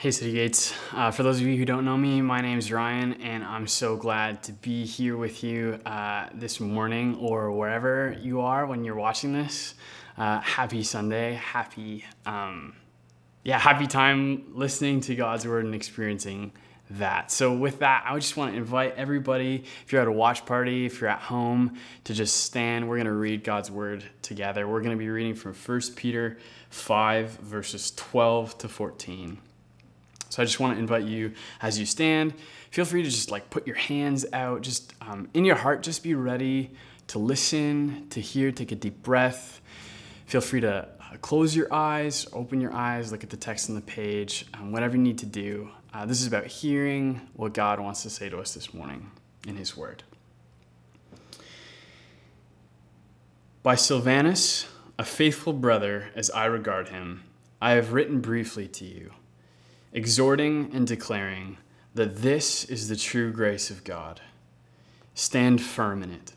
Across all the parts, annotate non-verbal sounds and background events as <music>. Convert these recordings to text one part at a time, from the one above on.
Hey, City Gates. Uh, for those of you who don't know me, my name is Ryan, and I'm so glad to be here with you uh, this morning or wherever you are when you're watching this. Uh, happy Sunday. Happy, um, yeah, happy time listening to God's word and experiencing that. So, with that, I just want to invite everybody, if you're at a watch party, if you're at home, to just stand. We're going to read God's word together. We're going to be reading from 1 Peter 5, verses 12 to 14. So I just want to invite you as you stand, feel free to just like put your hands out, just um, in your heart, just be ready to listen, to hear, take a deep breath. Feel free to uh, close your eyes, open your eyes, look at the text on the page, um, whatever you need to do. Uh, this is about hearing what God wants to say to us this morning in His Word. By Silvanus, a faithful brother as I regard him, I have written briefly to you exhorting and declaring that this is the true grace of God. Stand firm in it.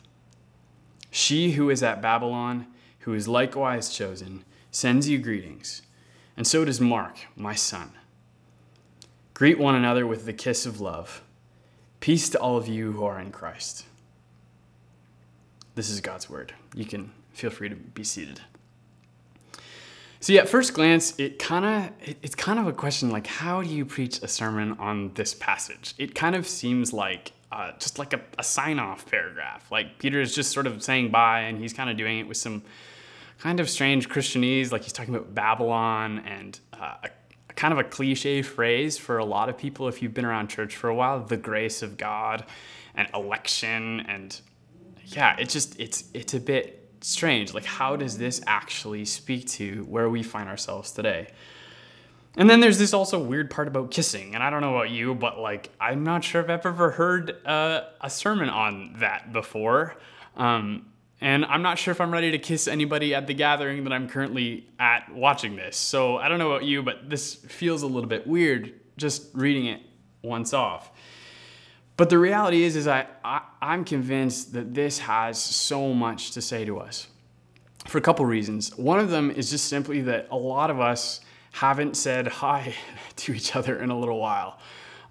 She who is at Babylon, who is likewise chosen, sends you greetings, and so does Mark, my son. Greet one another with the kiss of love. Peace to all of you who are in Christ. This is God's word. You can feel free to be seated. So at first glance, it kind of it, it's kind of a question like how do you preach a sermon on this passage? It kind of seems like uh, just like a, a sign off paragraph. Like Peter is just sort of saying bye, and he's kind of doing it with some kind of strange Christianese, like he's talking about Babylon and uh, a, a kind of a cliche phrase for a lot of people if you've been around church for a while, the grace of God and election and yeah, it's just it's it's a bit strange. Like, how does this actually speak to where we find ourselves today? And then there's this also weird part about kissing. And I don't know about you, but like, I'm not sure if I've ever heard uh, a sermon on that before. Um, and I'm not sure if I'm ready to kiss anybody at the gathering that I'm currently at watching this. So I don't know about you, but this feels a little bit weird just reading it once off. But the reality is, is I, I I'm convinced that this has so much to say to us for a couple reasons. One of them is just simply that a lot of us haven't said hi <laughs> to each other in a little while.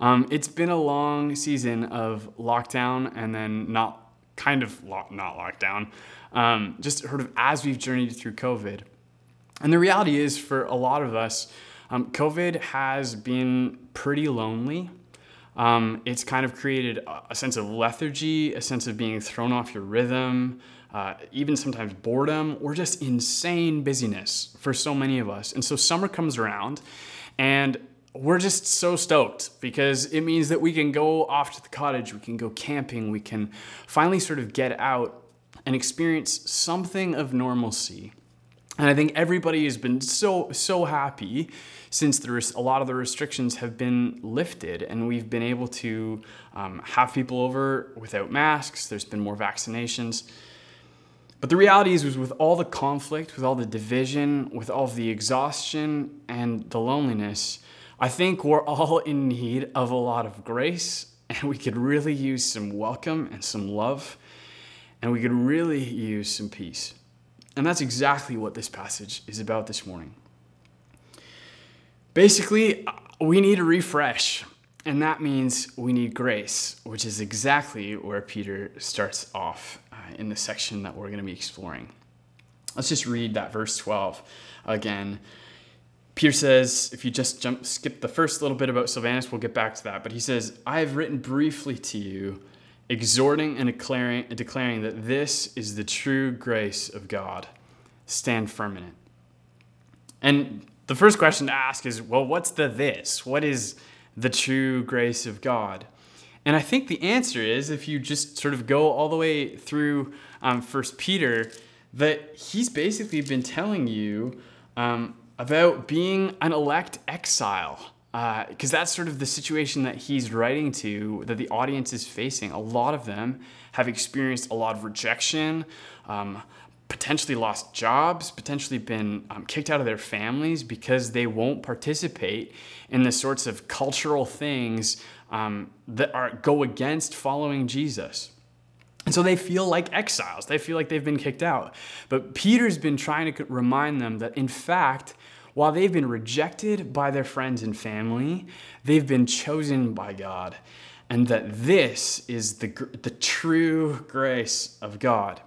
Um, it's been a long season of lockdown and then not kind of lo- not lockdown, um, just sort of as we've journeyed through COVID. And the reality is, for a lot of us, um, COVID has been pretty lonely. Um, it's kind of created a sense of lethargy, a sense of being thrown off your rhythm, uh, even sometimes boredom, or just insane busyness for so many of us. And so summer comes around, and we're just so stoked because it means that we can go off to the cottage, we can go camping, we can finally sort of get out and experience something of normalcy. And I think everybody has been so, so happy since the, a lot of the restrictions have been lifted and we've been able to um, have people over without masks. There's been more vaccinations. But the reality is, was with all the conflict, with all the division, with all the exhaustion and the loneliness, I think we're all in need of a lot of grace and we could really use some welcome and some love and we could really use some peace. And that's exactly what this passage is about this morning. Basically, we need a refresh, and that means we need grace, which is exactly where Peter starts off uh, in the section that we're going to be exploring. Let's just read that verse 12 again. Peter says, if you just jump, skip the first little bit about Silvanus, we'll get back to that. But he says, I have written briefly to you exhorting and declaring, declaring that this is the true grace of God. Stand firm in it. And the first question to ask is well, what's the this? What is the true grace of God? And I think the answer is if you just sort of go all the way through um, First Peter, that he's basically been telling you um, about being an elect exile because uh, that's sort of the situation that he's writing to, that the audience is facing. A lot of them have experienced a lot of rejection, um, potentially lost jobs, potentially been um, kicked out of their families because they won't participate in the sorts of cultural things um, that are go against following Jesus. And so they feel like exiles. They feel like they've been kicked out. But Peter's been trying to remind them that, in fact, while they've been rejected by their friends and family, they've been chosen by God, and that this is the, the true grace of God.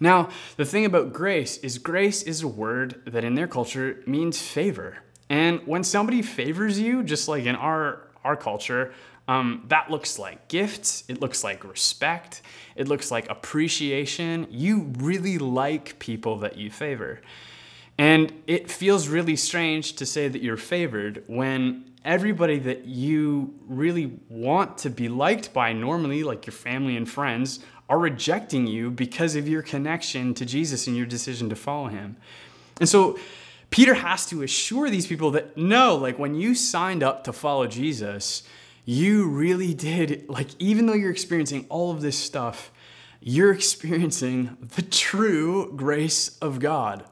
Now, the thing about grace is grace is a word that in their culture means favor. And when somebody favors you, just like in our, our culture, um, that looks like gifts, it looks like respect, it looks like appreciation. You really like people that you favor. And it feels really strange to say that you're favored when everybody that you really want to be liked by normally, like your family and friends, are rejecting you because of your connection to Jesus and your decision to follow him. And so Peter has to assure these people that no, like when you signed up to follow Jesus, you really did, like, even though you're experiencing all of this stuff, you're experiencing the true grace of God.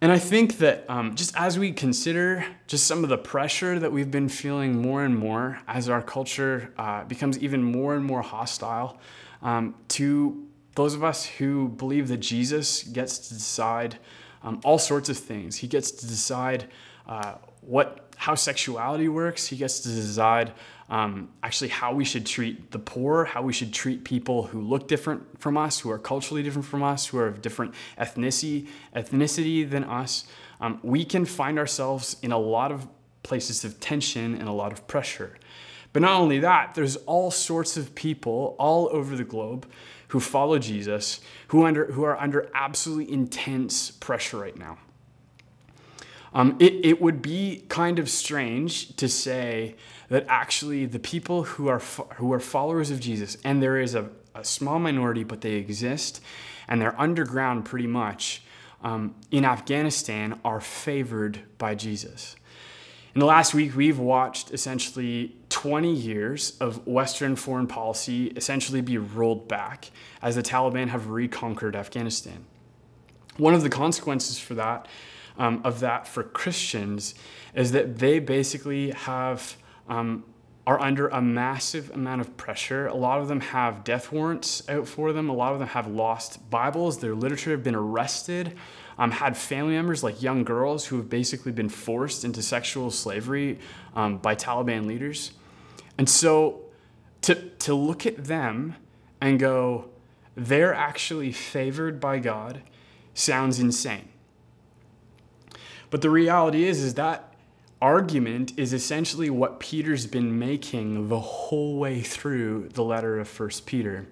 And I think that um, just as we consider just some of the pressure that we've been feeling more and more as our culture uh, becomes even more and more hostile um, to those of us who believe that Jesus gets to decide um, all sorts of things, He gets to decide uh, what how sexuality works. He gets to decide um, actually how we should treat the poor, how we should treat people who look different from us, who are culturally different from us, who are of different ethnicity ethnicity than us. Um, we can find ourselves in a lot of places of tension and a lot of pressure. But not only that, there's all sorts of people all over the globe who follow Jesus who, under, who are under absolutely intense pressure right now. Um, it, it would be kind of strange to say that actually the people who are, fo- who are followers of Jesus, and there is a, a, small minority, but they exist, and they're underground pretty much, um, in Afghanistan are favored by Jesus. In the last week, we've watched essentially 20 years of Western foreign policy essentially be rolled back as the Taliban have reconquered Afghanistan. One of the consequences for that um, of that for Christians is that they basically have um, are under a massive amount of pressure. A lot of them have death warrants out for them. A lot of them have lost Bibles. Their literature have been arrested. Um, had family members like young girls who have basically been forced into sexual slavery um, by Taliban leaders. And so to, to look at them and go, they're actually favored by God sounds insane. But the reality is, is that argument is essentially what Peter's been making the whole way through the letter of First Peter.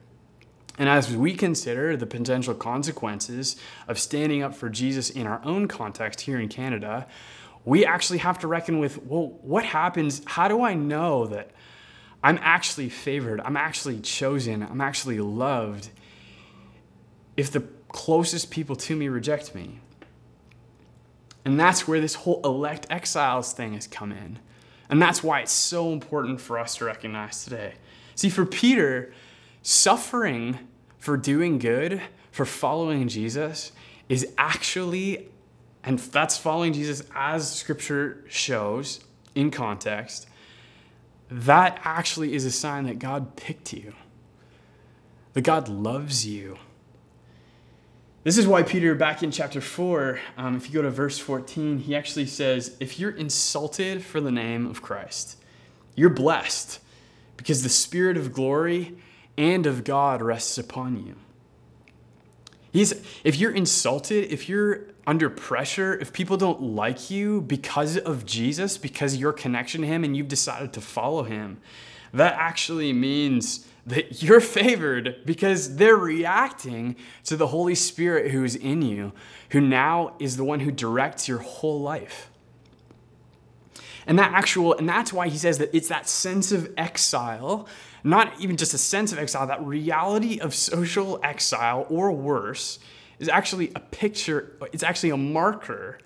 And as we consider the potential consequences of standing up for Jesus in our own context here in Canada, we actually have to reckon with well, what happens? How do I know that I'm actually favored? I'm actually chosen? I'm actually loved if the closest people to me reject me? And that's where this whole elect exiles thing has come in. And that's why it's so important for us to recognize today. See, for Peter, suffering for doing good, for following Jesus, is actually, and that's following Jesus as scripture shows in context, that actually is a sign that God picked you, that God loves you this is why Peter, back in chapter 4, um, if you go to verse 14, he actually says, If you're insulted for the name of Christ, you're blessed because the Spirit of glory and of God rests upon you. He's, if you're insulted, if you're under pressure, if people don't like you because of Jesus, because your connection to Him and you've decided to follow Him, that actually means that you're favored because they're reacting to the Holy Spirit who's in you, who now is the one who directs your whole life. And that actual, and that's why he says that it's that sense of exile, not even just a sense of exile, that reality of social exile or worse is actually a picture, it's actually a marker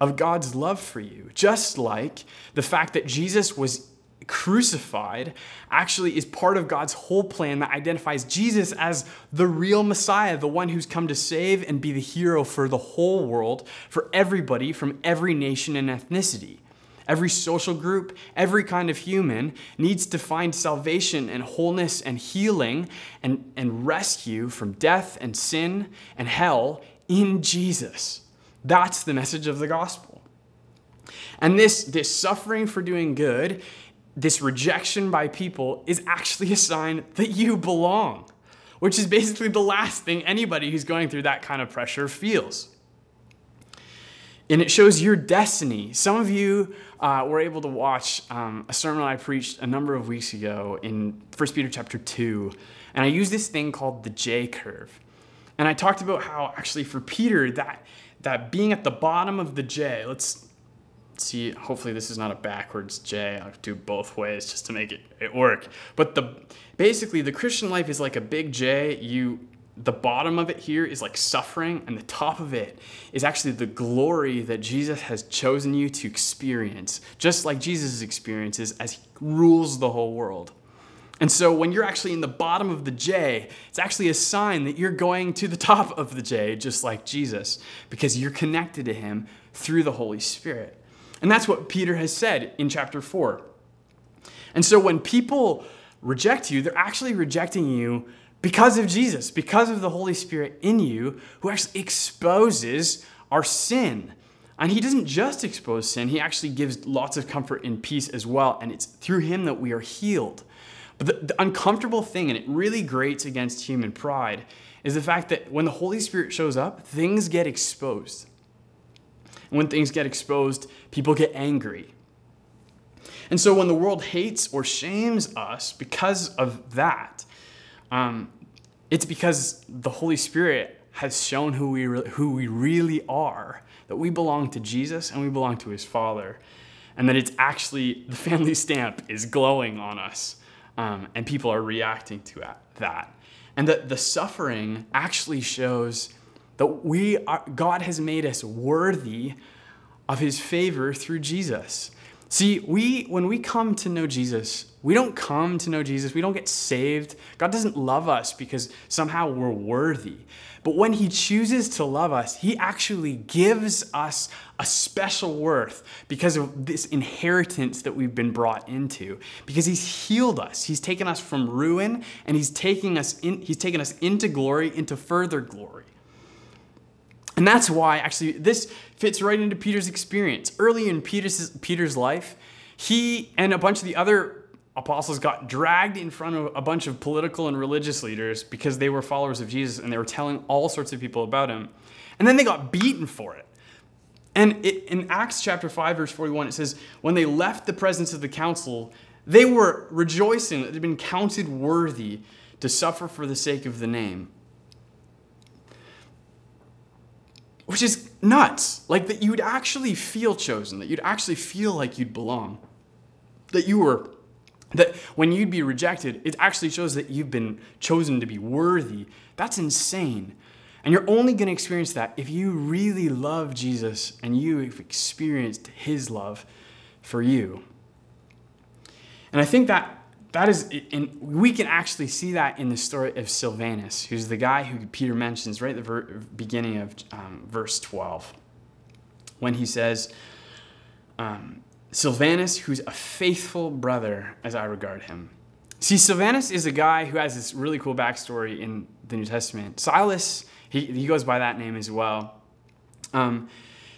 of God's love for you. Just like the fact that Jesus was crucified actually is part of God's whole plan that identifies Jesus as the real Messiah, the one who's come to save and be the hero for the whole world, for everybody from every nation and ethnicity. Every social group, every kind of human needs to find salvation and wholeness and healing and, and rescue from death and sin and hell in Jesus. That's the message of the gospel. And this, this suffering for doing good, this rejection by people, is actually a sign that you belong, which is basically the last thing anybody who's going through that kind of pressure feels. And it shows your destiny. Some of you uh, were able to watch um, a sermon I preached a number of weeks ago in 1 Peter chapter 2. And I used this thing called the J curve. And I talked about how actually for Peter, that, that being at the bottom of the J, let's see, hopefully this is not a backwards J. I'll do both ways just to make it, it work. But the basically the Christian life is like a big J. You the bottom of it here is like suffering, and the top of it is actually the glory that Jesus has chosen you to experience, just like Jesus experiences as he rules the whole world. And so when you're actually in the bottom of the J, it's actually a sign that you're going to the top of the J, just like Jesus, because you're connected to him through the Holy Spirit. And that's what Peter has said in chapter 4. And so when people reject you, they're actually rejecting you because of Jesus, because of the Holy Spirit in you, who actually exposes our sin. And he doesn't just expose sin, he actually gives lots of comfort and peace as well. And it's through him that we are healed. But the, the, uncomfortable thing, and it really grates against human pride, is the fact that when the Holy Spirit shows up, things get exposed. And when things get exposed, people get angry. And so when the world hates or shames us because of that, um, it's because the Holy Spirit has shown who we, re- who we really are, that we belong to Jesus and we belong to his Father, and that it's actually the family stamp is glowing on us um, and people are reacting to that. And that the suffering actually shows that we are, God has made us worthy of his favor through Jesus. See, we when we come to know Jesus, we don't come to know Jesus, we don't get saved. God doesn't love us because somehow we're worthy. But when he chooses to love us, he actually gives us a special worth because of this inheritance that we've been brought into. Because he's healed us. He's taken us from ruin and he's taking us in, he's taken us into glory, into further glory. And that's why, actually, this fits right into Peter's experience. Early in Peter's, Peter's life, he and a bunch of the other apostles got dragged in front of a bunch of political and religious leaders because they were followers of Jesus and they were telling all sorts of people about him. And then they got beaten for it. And it, in Acts chapter 5, verse 41, it says, When they left the presence of the council, they were rejoicing that they'd been counted worthy to suffer for the sake of the name. Which is nuts. Like that you'd actually feel chosen, that you'd actually feel like you'd belong, that you were, that when you'd be rejected, it actually shows that you've been chosen to be worthy. That's insane. And you're only going to experience that if you really love Jesus and you've experienced his love for you. And I think that that is, and we can actually see that in the story of Silvanus, who's the guy who Peter mentions right at the ver- beginning of um, verse 12, when he says, um, Silvanus, who's a faithful brother as I regard him. See, Silvanus is a guy who has this really cool backstory in the New Testament. Silas, he, he goes by that name as well. Um,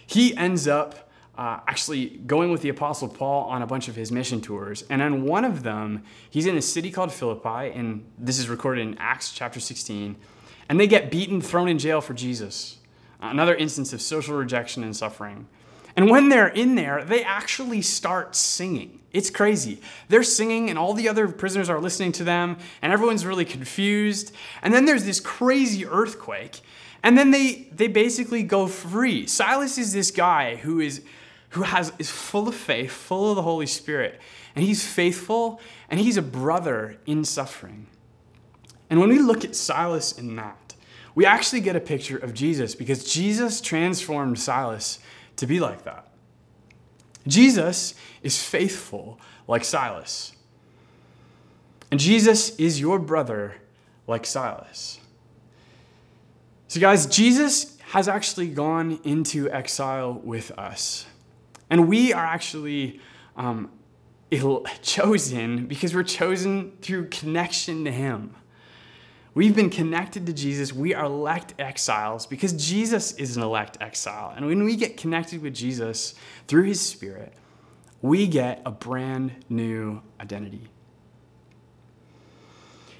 he ends up uh, actually going with the Apostle Paul on a bunch of his mission tours. And on one of them, he's in a city called Philippi, and this is recorded in Acts chapter 16. And they get beaten, thrown in jail for Jesus. Another instance of social rejection and suffering. And when they're in there, they actually start singing. It's crazy. They're singing, and all the other prisoners are listening to them, and everyone's really confused. And then there's this crazy earthquake, and then they, they basically go free. Silas is this guy who is who has, is full of faith, full of the Holy Spirit, and he's faithful and he's a brother in suffering. And when we look at Silas in that, we actually get a picture of Jesus because Jesus transformed Silas to be like that. Jesus is faithful like Silas. And Jesus is your brother like Silas. So, guys, Jesus has actually gone into exile with us. And we are actually um, <laughs> chosen because we're chosen through connection to Him. We've been connected to Jesus. We are elect exiles because Jesus is an elect exile. And when we get connected with Jesus through his Spirit, we get a brand new identity.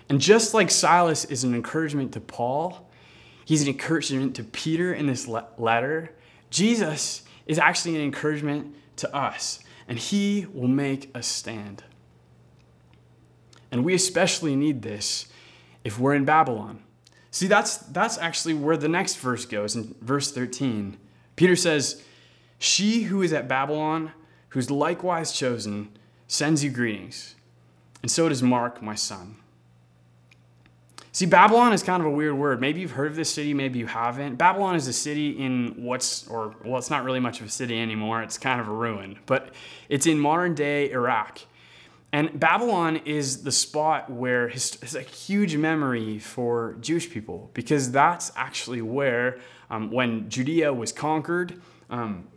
And just like Silas is an encouragement to Paul, he's an encouragement to Peter in this letter, Jesus is actually an encouragement to us, and he will make us stand. And we especially need this if we're in Babylon. See, that's, that's actually where the next verse goes in verse 13. Peter says, She who is at Babylon, who's likewise chosen, sends you greetings. And so does Mark, my son. See, Babylon is kind of a weird word. Maybe you've heard of this city, maybe you haven't. Babylon is a city in what's, or, well, it's not really much of a city anymore. It's kind of a ruin, but it's in modern day Iraq. And Babylon is the spot where it's a huge memory for Jewish people because that's actually where, um, when Judea was conquered um,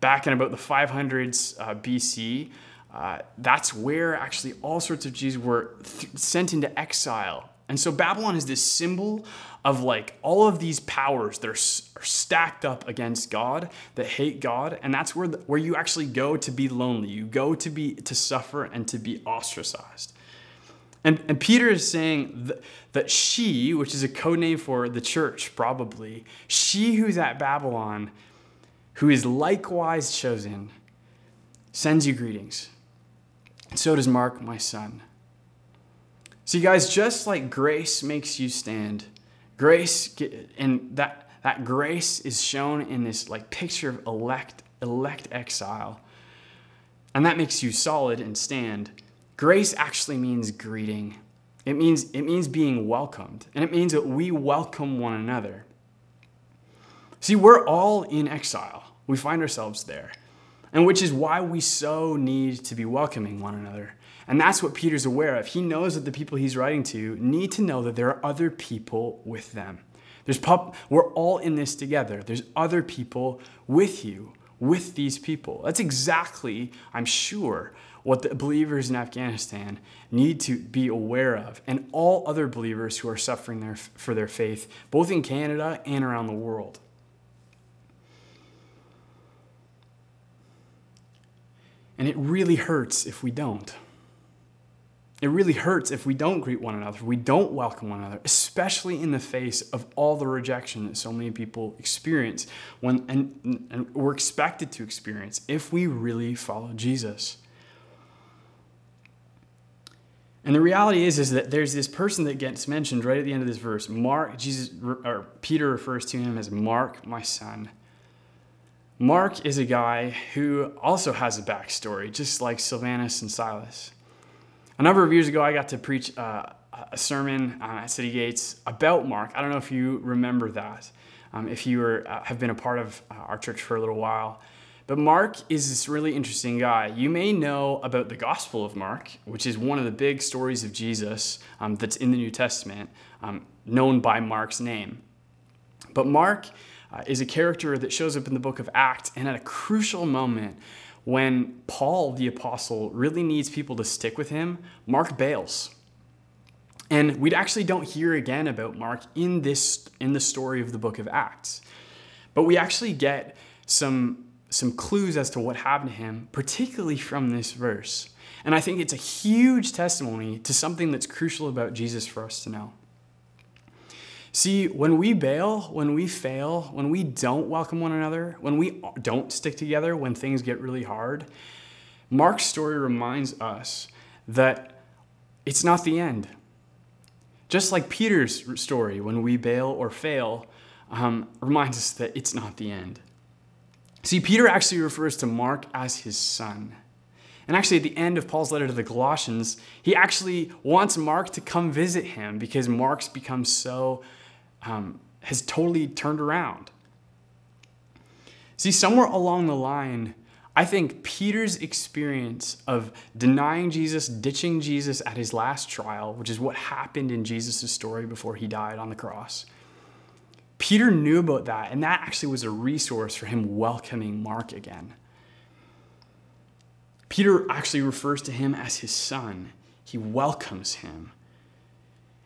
back in about the 500s uh, BC, uh, that's where actually all sorts of Jews were th- sent into exile and so Babylon is this symbol of like all of these powers that are, are stacked up against God that hate God, and that's where where you actually go to be lonely. You go to be to suffer and to be ostracized. And, and Peter is saying that, that she, which is a code name for the church, probably, she who's at Babylon, who is likewise chosen, sends you greetings. And so does Mark, my son. See, guys, just like grace makes you stand, grace, and that, that grace is shown in this like picture of elect, elect exile, and that makes you solid and stand. Grace actually means greeting. It means, it means being welcomed, and it means that we welcome one another. See, we're all in exile. We find ourselves there, and which is why we so need to be welcoming one another. And that's what Peter's aware of. He knows that the people he's writing to need to know that there are other people with them. There's we're all in this together. There's other people with you, with these people. That's exactly, I'm sure, what the believers in Afghanistan need to be aware of, and all other believers who are suffering their, for their faith, both in Canada and around the world. And it really hurts if we don't. It really hurts if we don't greet one another, we don't welcome one another, especially in the face of all the rejection that so many people experience when and, and we're expected to experience if we really follow Jesus. And the reality is, is that there's this person that gets mentioned right at the end of this verse. Mark, Jesus, or Peter refers to him as Mark, my son. Mark is a guy who also has a backstory, just like Silvanus and Silas. A number of years ago, I got to preach uh, a sermon uh, at City Gates about Mark. I don't know if you remember that, um, if you were, uh, have been a part of uh, our church for a little while. But Mark is this really interesting guy. You may know about the Gospel of Mark, which is one of the big stories of Jesus um, that's in the New Testament, um, known by Mark's name. But Mark uh, is a character that shows up in the book of Acts, and at a crucial moment, when Paul, the apostle, really needs people to stick with him, Mark bails. And we actually don't hear again about Mark in this in the story of the book of Acts. But we actually get some some clues as to what happened to him, particularly from this verse. And I think it's a huge testimony to something that's crucial about Jesus for us to know. See, when we bail, when we fail, when we don't welcome one another, when we don't stick together, when things get really hard, Mark's story reminds us that it's not the end. Just like Peter's story, when we bail or fail, um, reminds us that it's not the end. See, Peter actually refers to Mark as his son. And actually, at the end of Paul's letter to the Colossians, he actually wants Mark to come visit him because Mark's become so um, has totally turned around. See, somewhere along the line, I think Peter's experience of denying Jesus, ditching Jesus at his last trial, which is what happened in Jesus' story before he died on the cross, Peter knew about that, and that actually was a resource for him welcoming Mark again. Peter actually refers to him as his son, he welcomes him.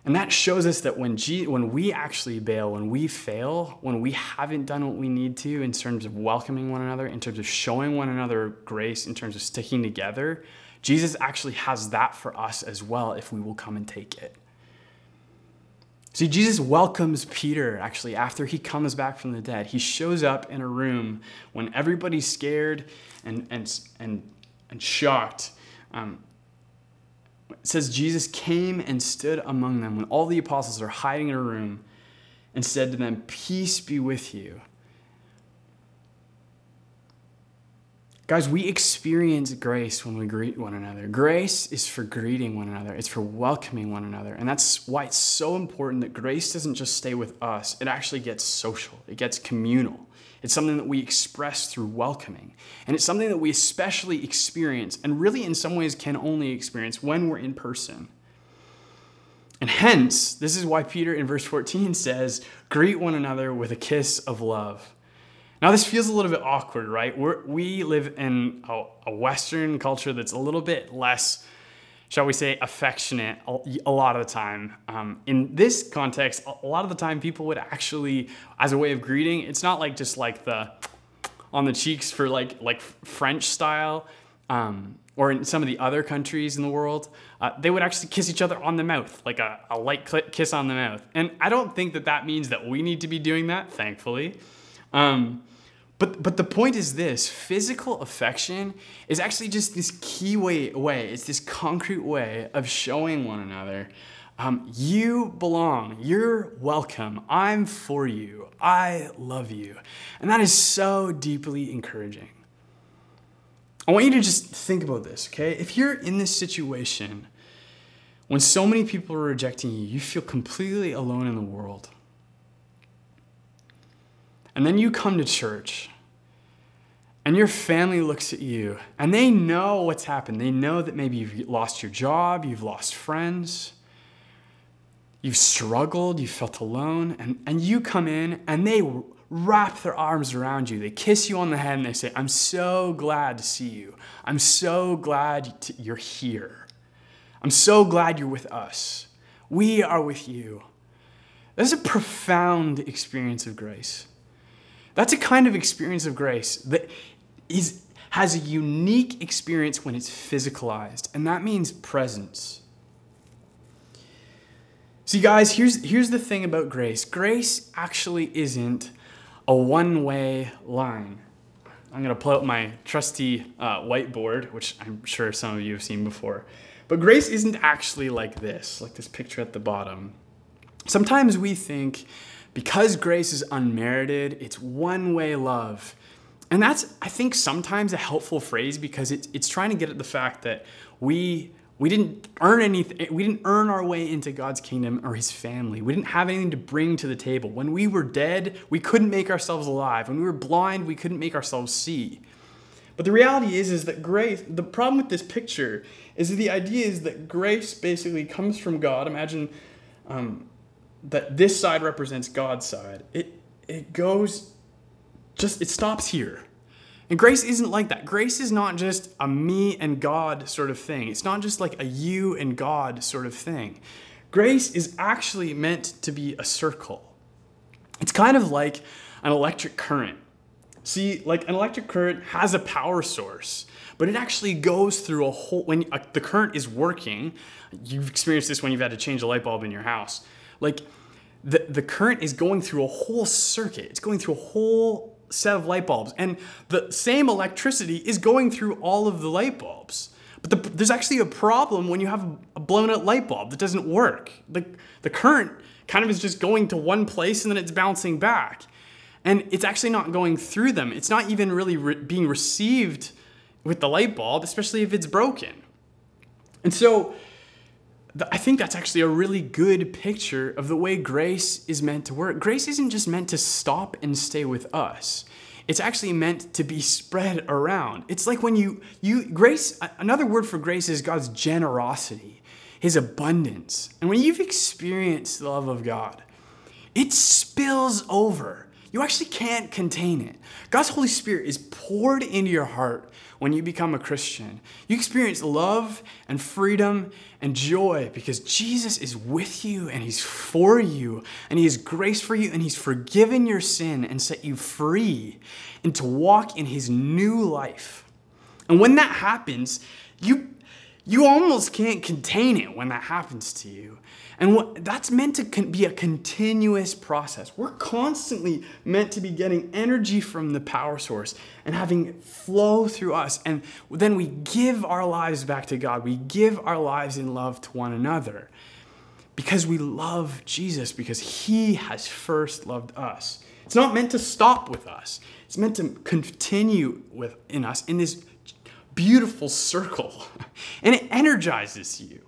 And that shows us that when, G- when we actually bail, when we fail, when we haven't done what we need to in terms of welcoming one another, in terms of showing one another grace, in terms of sticking together, Jesus actually has that for us as well if we will come and take it. See, Jesus welcomes Peter actually after he comes back from the dead. He shows up in a room when everybody's scared and, and, and, and shocked. Um, it says Jesus came and stood among them when all the apostles are hiding in a room and said to them, Peace be with you. Guys, we experience grace when we greet one another. Grace is for greeting one another, it's for welcoming one another. And that's why it's so important that grace doesn't just stay with us, it actually gets social, it gets communal. It's something that we express through welcoming. And it's something that we especially experience, and really in some ways can only experience when we're in person. And hence, this is why Peter in verse 14 says, Greet one another with a kiss of love. Now, this feels a little bit awkward, right? We're, we live in a, a, Western culture that's a little bit less, shall we say, affectionate a, a lot of the time. Um, in this context, a, lot of the time people would actually, as a way of greeting, it's not like just like the on the cheeks for like like French style. Um, or in some of the other countries in the world, uh, they would actually kiss each other on the mouth, like a, a light kiss on the mouth. And I don't think that that means that we need to be doing that, thankfully. Um, but but the point is this: physical affection is actually just this key way. way it's this concrete way of showing one another. Um, you belong. You're welcome. I'm for you. I love you. And that is so deeply encouraging. I want you to just think about this, okay? If you're in this situation when so many people are rejecting you, you feel completely alone in the world. And then you come to church and your family looks at you and they know what's happened. They know that maybe you've lost your job, you've lost friends, you've struggled, you felt alone, and, and you come in and they wrap their arms around you. They kiss you on the head and they say, I'm so glad to see you. I'm so glad you're here. I'm so glad you're with us. We are with you. That's a profound experience of grace. That's a kind of experience of grace that is, has a unique experience when it's physicalized, and that means presence. See, guys, here's, here's the thing about grace grace actually isn't a one way line. I'm going to pull out my trusty uh, whiteboard, which I'm sure some of you have seen before. But grace isn't actually like this, like this picture at the bottom. Sometimes we think because grace is unmerited, it's one way love. And that's, I think, sometimes a helpful phrase because it's, it's trying to get at the fact that we, we didn't earn anything, we didn't earn our way into God's kingdom or his family. We didn't have anything to bring to the table. When we were dead, we couldn't make ourselves alive. When we were blind, we couldn't make ourselves see. But the reality is, is that grace, the problem with this picture is that the idea is that grace basically comes from God. Imagine um, that this side represents God's side. It it goes just it stops here. And grace isn't like that. Grace is not just a me and God sort of thing. It's not just like a you and God sort of thing. Grace is actually meant to be a circle. It's kind of like an electric current. See, like an electric current has a power source, but it actually goes through a whole when uh, the current is working. You've experienced this when you've had to change a light bulb in your house. Like the, the current is going through a whole circuit, it's going through a whole set of light bulbs, and the same electricity is going through all of the light bulbs. But the, there's actually a problem when you have a blown out light bulb that doesn't work. The, the current kind of is just going to one place and then it's bouncing back. And it's actually not going through them. It's not even really re- being received with the light bulb, especially if it's broken. And so I think that's actually a really good picture of the way grace is meant to work. Grace isn't just meant to stop and stay with us. It's actually meant to be spread around. It's like when you you grace another word for grace is God's generosity, his abundance. And when you've experienced the love of God, it spills over. you actually can't contain it. God's Holy Spirit is poured into your heart when you become a Christian. You experience love and freedom and joy because Jesus is with you and He's for you and He has grace for you and He's forgiven your sin and set you free and to walk in His new life. And when that happens, you, you almost can't contain it when that happens to you. And what, that's meant to be a continuous process. We're constantly meant to be getting energy from the power source and having it flow through us. And then we give our lives back to God. We give our lives in love to one another because we love Jesus, because he has first loved us. It's not meant to stop with us. It's meant to continue with in us in this beautiful circle. <laughs> And it energizes you.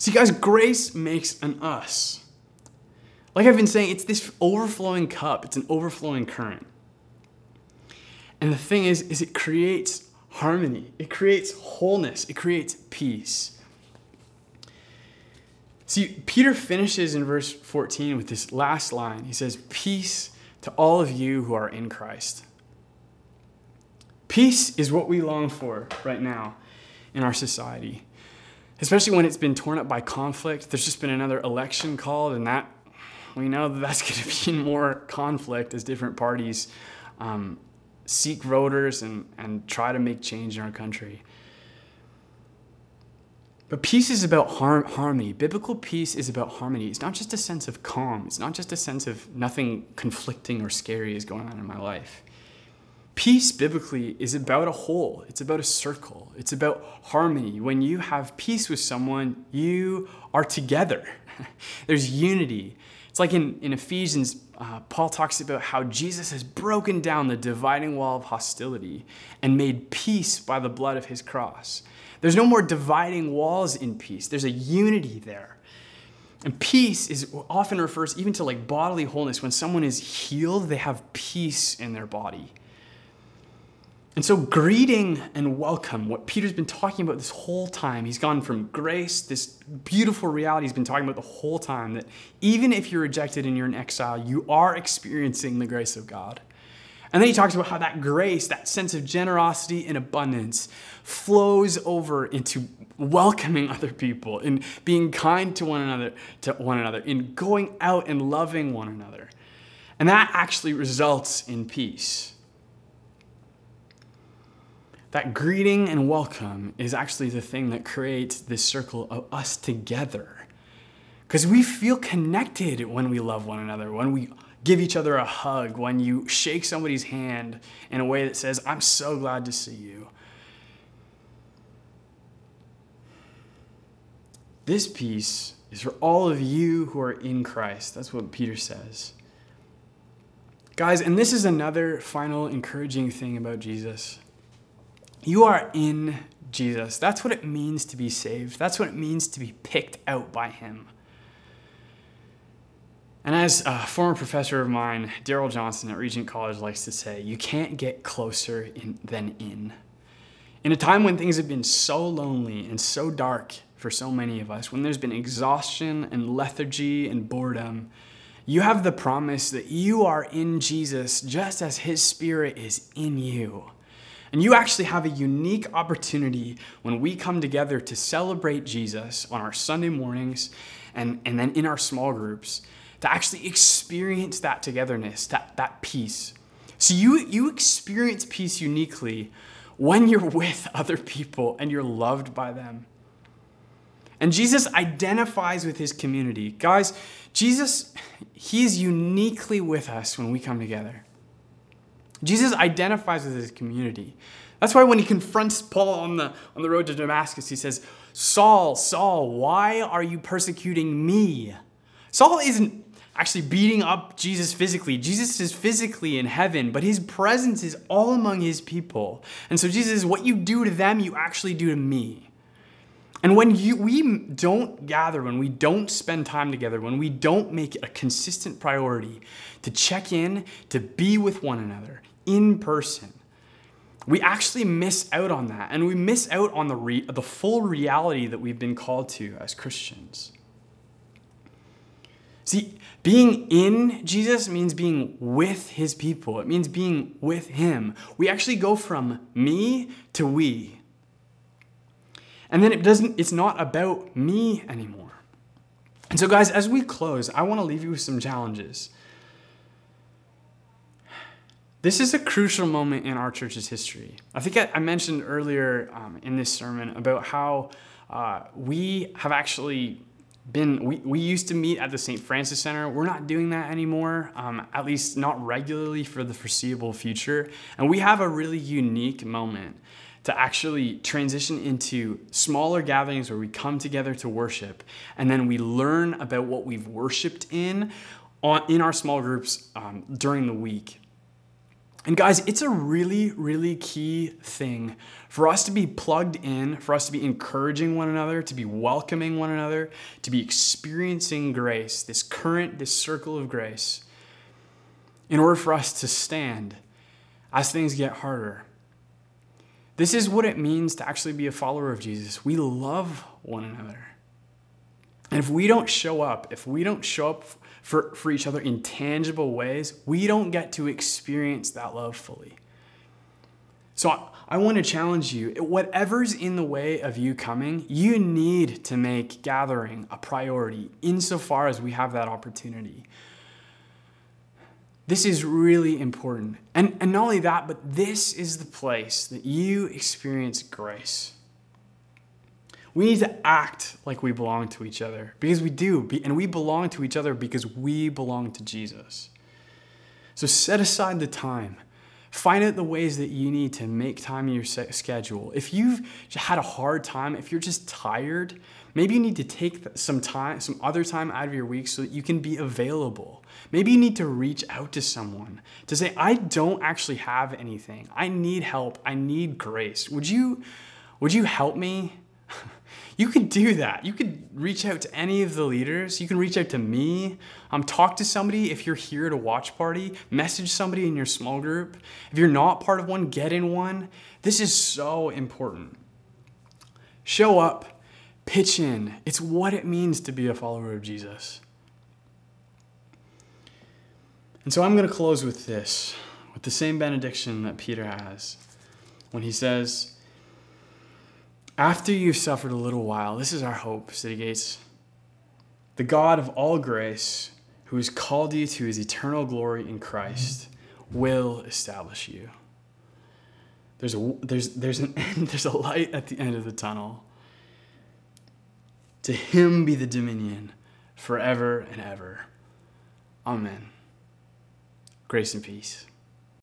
See, guys, grace makes an us. Like I've been saying, it's this overflowing cup, it's an overflowing current. And the thing is, is it creates harmony, it creates wholeness, it creates peace. See, Peter finishes in verse 14 with this last line. He says, Peace to all of you who are in Christ. Peace is what we long for right now in our society especially when it's been torn up by conflict. There's just been another election called, and that we know that that's <laughs> going to be more conflict as different parties um, seek voters and, and try to make change in our country. But peace is about har- harmony. Biblical peace is about harmony. It's not just a sense of calm. It's not just a sense of nothing conflicting or scary is going on in my life. Peace biblically is about a whole, it's about a circle, it's about harmony. When you have peace with someone, you are together. <laughs> There's unity. It's like in, in Ephesians, uh, Paul talks about how Jesus has broken down the dividing wall of hostility and made peace by the blood of his cross. There's no more dividing walls in peace, there's a unity there. And peace is often refers even to like bodily wholeness. When someone is healed, they have peace in their body. And so, greeting and welcome, what Peter's been talking about this whole time, he's gone from grace, this beautiful reality he's been talking about the whole time, that even if you're rejected and you're in exile, you are experiencing the grace of God. And then he talks about how that grace, that sense of generosity and abundance, flows over into welcoming other people, in being kind to one another, to one another, in going out and loving one another. And that actually results in peace that greeting and welcome is actually the thing that creates this circle of us together. Because we feel connected when we love one another, when we give each other a hug, when you shake somebody's hand in a way that says, I'm so glad to see you. This peace is for all of you who are in Christ. That's what Peter says. Guys, and this is another final encouraging thing about Jesus. You are in Jesus. That's what it means to be saved. That's what it means to be picked out by Him. And as a former professor of mine, Darrell Johnson at Regent College, likes to say, you can't get closer in, than in. In a time when things have been so lonely and so dark for so many of us, when there's been exhaustion and lethargy and boredom, you have the promise that you are in Jesus just as His Spirit is in you. And you actually have a unique opportunity when we come together to celebrate Jesus on our Sunday mornings and, and then in our small groups to actually experience that togetherness, that, that peace. So you, you experience peace uniquely when you're <laughs> with other people and you're loved by them. And Jesus identifies with his community. Guys, Jesus, he's uniquely with us when we come together. Jesus identifies with his community. That's why when he confronts Paul on the, on the road to Damascus, he says, Saul, Saul, why are you persecuting me? Saul isn't actually beating up Jesus physically. Jesus is physically in heaven, but his presence is all among his people. And so Jesus says, What you do to them, you actually do to me. And when you, we don't gather, when we don't spend time together, when we don't make it a consistent priority to check in, to be with one another, in person. We actually miss out on that, and we miss out on the, re- the full reality that we've been called to as Christians. See, being in Jesus means being with his people. It means being with him. We actually go from me to we. And then it doesn't it's not about me anymore. And so guys, as we close, I want to leave you with some challenges. This is a crucial moment in our church's history. I think I, mentioned earlier um, in this sermon about how uh, we have actually been, we, we used to meet at the St. Francis Center. We're not doing that anymore, um, at least not regularly for the foreseeable future. And we have a really unique moment to actually transition into smaller gatherings where we come together to worship and then we learn about what we've worshiped in on, in our small groups um, during the week. And guys, it's a really, really key thing for us to be plugged in, for us to be encouraging one another, to be welcoming one another, to be experiencing grace, this current, this circle of grace, in order for us to stand as things get harder. This is what it means to actually be a follower of Jesus. We love one another. And if we don't show up, if we don't show up for, for each other in tangible ways, we don't get to experience that love fully. So I, I want to challenge you whatever's in the way of you coming, you need to make gathering a priority insofar as we have that opportunity. This is really important. And, and not only that, but this is the place that you experience grace. We need to act like we belong to each other because we do. And we belong to each other because we belong to Jesus. So set aside the time. Find out the ways that you need to make time in your schedule. If you've had a hard time, if you're just tired, maybe you need to take some time, some other time out of your week so that you can be available. Maybe you need to reach out to someone to say, I don't actually have anything. I need help. I need grace. Would you, would you help me? <laughs> you can do that. You could reach out to any of the leaders. You can reach out to me. Um, talk to somebody if you're here at a watch party. Message somebody in your small group. If you're not part of one, get in one. This is so important. Show up, pitch in. It's what it means to be a follower of Jesus. And so I'm going to close with this, with the same benediction that Peter has when he says, after you've suffered a little while, this is our hope, City Gates. The God of all grace, who has called you to his eternal glory in Christ, will establish you. There's a, there's, there's, an <laughs> end, there's a light at the end of the tunnel. To him be the dominion forever and ever. Amen. Grace and peace.